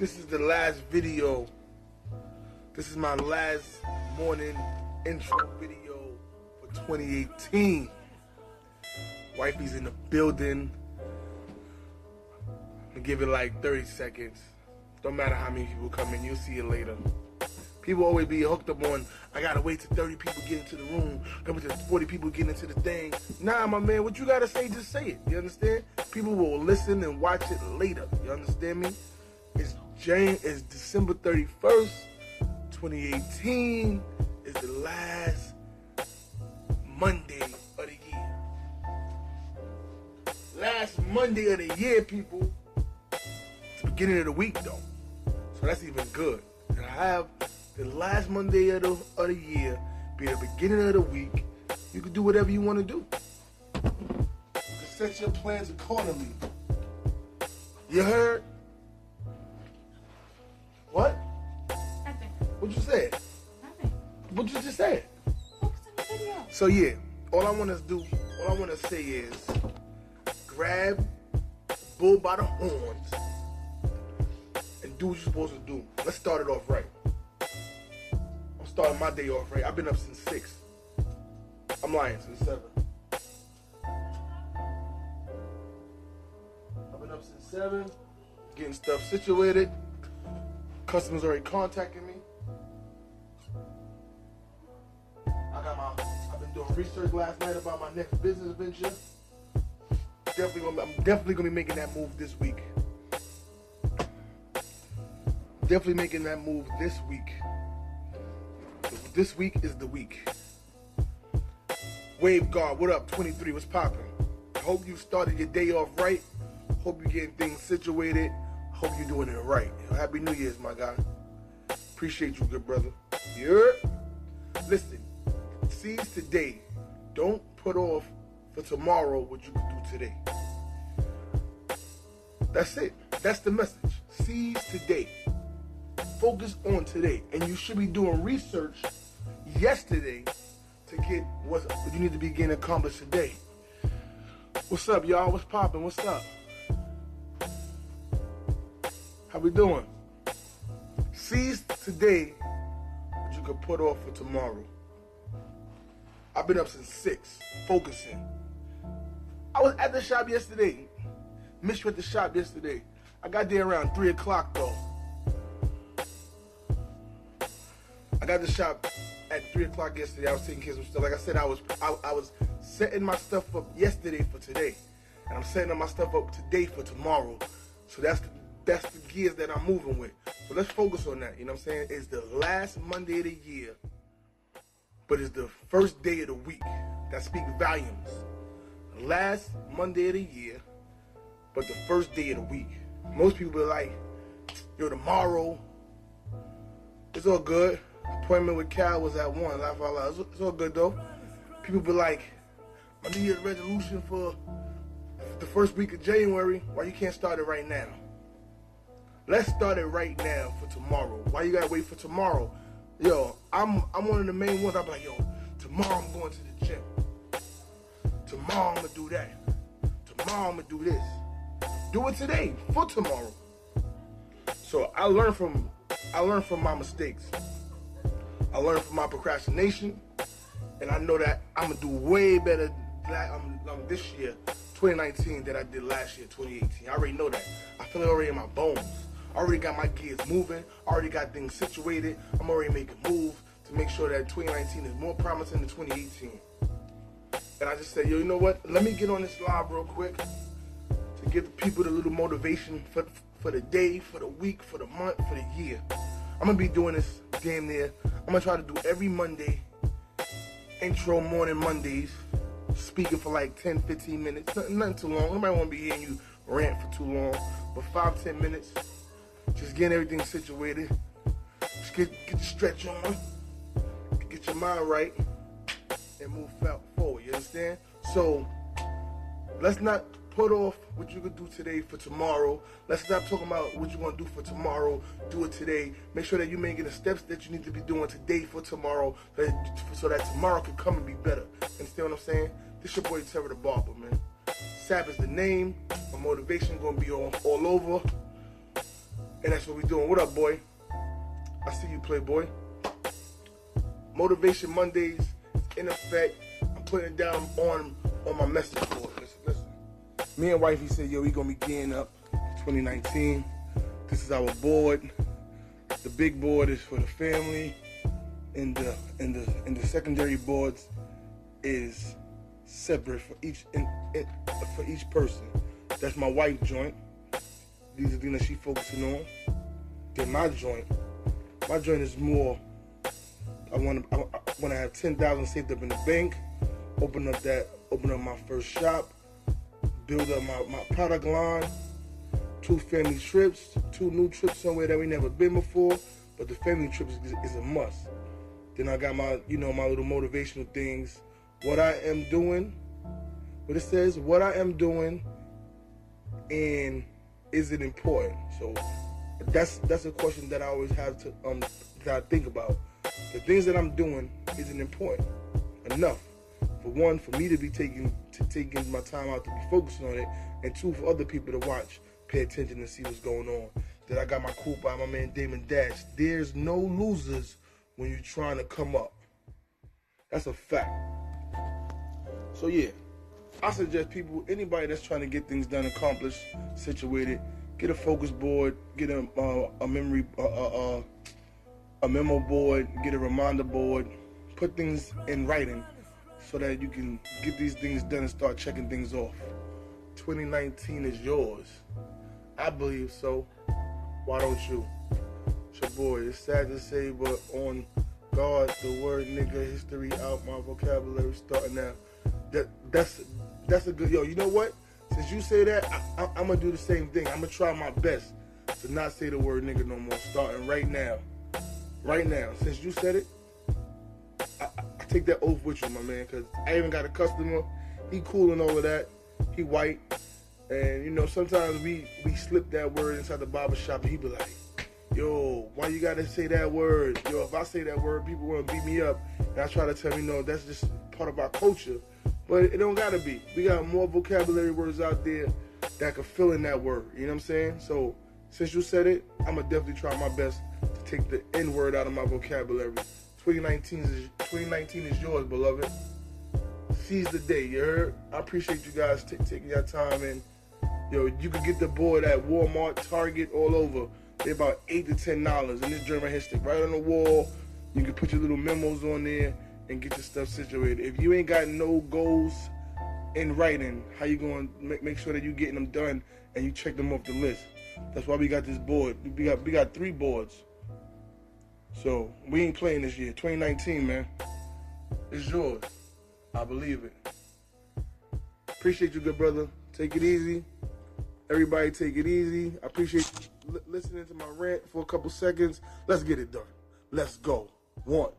This is the last video. This is my last morning intro video for 2018. Wifey's in the building. I'm gonna give it like 30 seconds. Don't matter how many people come in, you'll see it later. People always be hooked up on, I gotta wait till 30 people get into the room, gotta wait 40 people get into the thing. Nah, my man, what you gotta say, just say it. You understand? People will listen and watch it later. You understand me? It's Jane, it's December 31st, 2018. It's the last Monday of the year. Last Monday of the year, people. It's the beginning of the week, though. So that's even good. And I have the last Monday of the, of the year be the beginning of the week. You can do whatever you want to do. You can set your plans accordingly. You heard? What? Nothing. What you said? Nothing. What you just said? Focus on the video. So yeah, all I want to do, all I want to say is, grab bull by the horns and do what you're supposed to do. Let's start it off right. I'm my day off right. I've been up since six. I'm lying since seven. I've been up since seven, getting stuff situated. Customers already contacting me. I got my. I've been doing research last night about my next business venture. Definitely gonna. I'm definitely gonna be making that move this week. Definitely making that move this week. This week is the week. Wave Guard, what up? 23, what's popping? Hope you started your day off right. Hope you're getting things situated. Hope you're doing it right. Happy New Year's, my guy. Appreciate you, good brother. Yeah. Listen, seize today. Don't put off for tomorrow what you can do today. That's it. That's the message. Seize today. Focus on today. And you should be doing research yesterday to get what you need to be getting accomplished today. What's up, y'all? What's popping? What's up? How we doing? Seize today what you could put off for tomorrow. I've been up since six, focusing. I was at the shop yesterday. Missed you at the shop yesterday. I got there around three o'clock though. I got the shop at three o'clock yesterday. I was taking care of some stuff. Like I said, I was I, I was setting my stuff up yesterday for today, and I'm setting up my stuff up today for tomorrow. So that's the, that's the gears that I'm moving with. So let's focus on that. You know what I'm saying? It's the last Monday of the year, but it's the first day of the week. That speaks volumes. Last Monday of the year, but the first day of the week. Most people are like, yo, tomorrow. It's all good. Appointment with Cal was at one. Laugh out loud. It's, it's all good though. People be like, my New Year's resolution for the first week of January. Why you can't start it right now? Let's start it right now for tomorrow. Why you gotta wait for tomorrow? Yo, I'm I'm one of the main ones. I'm like, yo, tomorrow I'm going to the gym. Tomorrow I'm gonna do that. Tomorrow I'm gonna do this. Do it today for tomorrow. So I learned from I learned from my mistakes. I learned from my procrastination, and I know that I'm gonna do way better that, um, um, this year, 2019, than I did last year, 2018. I already know that. I feel it already in my bones. I already got my gears moving. I already got things situated. I'm already making moves to make sure that 2019 is more promising than 2018. And I just said, yo, you know what? Let me get on this live real quick to give the people a little motivation for for the day, for the week, for the month, for the year. I'm gonna be doing this damn near. I'm gonna try to do every Monday, intro morning Mondays, speaking for like 10, 15 minutes. Nothing, nothing too long. Nobody wanna be hearing you rant for too long. But five, 10 minutes, just getting everything situated. Just get get the stretch on, get your mind right, and move forward. You understand? So let's not put off what you could do today for tomorrow. Let's stop talking about what you want to do for tomorrow. Do it today. Make sure that you're making the steps that you need to be doing today for tomorrow, so that, tomorrow can come and be better. Understand what I'm saying? This your boy Terry the Barber, man. WhatsApp is the name. My motivation gonna be all, all over. And that's what we're doing. What up, boy? I see you, Playboy. Motivation Mondays in effect. I'm putting it down on on my message board. Me and wifey said, yo, we gonna be getting up 2019. This is our board. The big board is for the family, and the and the and the secondary boards is separate for each for each person. That's my wife joint. These are the things that she focusing on. Then my joint, my joint is more. I want to. I, I want to have ten thousand saved up in the bank. Open up that. Open up my first shop. Build up my, my product line. Two family trips. Two new trips somewhere that we never been before. But the family trips is, is a must. Then I got my, you know, my little motivational things. What I am doing. What it says. What I am doing. And is it important? So that's that's a question that I always have to um that I think about. The things that I'm doing isn't important enough. For one, for me to be taking to taking my time out to be focusing on it, and two, for other people to watch, pay attention and see what's going on. That I got my cool by my man Damon Dash. There's no losers when you're trying to come up. That's a fact. So yeah, I suggest people, anybody that's trying to get things done, accomplished, situated, get a focus board, get a uh, a memory, uh, uh, uh, a memo board, get a reminder board, put things in writing so that you can get these things done and start checking things off. 2019 is yours. I believe so. Why don't you? It's your boy. It's sad to say, but on God, the word nigga history out my vocabulary starting now. That that's that's a good yo. You know what? Since you say that, I, I'm gonna do the same thing. I'm gonna try my best to not say the word nigga no more. Starting right now, right now. Since you said it, take that oath with you, my man. Cause I even got a customer. He cool and all of that. He white, and you know sometimes we we slip that word inside the barber shop, and he be like, "Yo, why you gotta say that word? Yo, if I say that word, people wanna beat me up." And I try to tell you, no, that's just part of our culture. But it don't gotta be. We got more vocabulary words out there that could fill in that word. You know what I'm saying? So since you said it, I'm gonna definitely try my best to take the N word out of my vocabulary. 2019 is 2019 is yours, beloved. Seize the day. You heard? I appreciate you guys t- taking your time and yo, you could get the board at Walmart, Target, all over. They're about eight to ten dollars, and this German history right on the wall. You can put your little memos on there and get your stuff situated. If you ain't got no goals in writing, how you going to make, make sure that you getting them done and you check them off the list? That's why we got this board. We got we got three boards. So we ain't playing this year. 2019, man. It's yours. I believe it. Appreciate you, good brother. Take it easy. Everybody, take it easy. I appreciate listening to my rant for a couple seconds. Let's get it done. Let's go. One.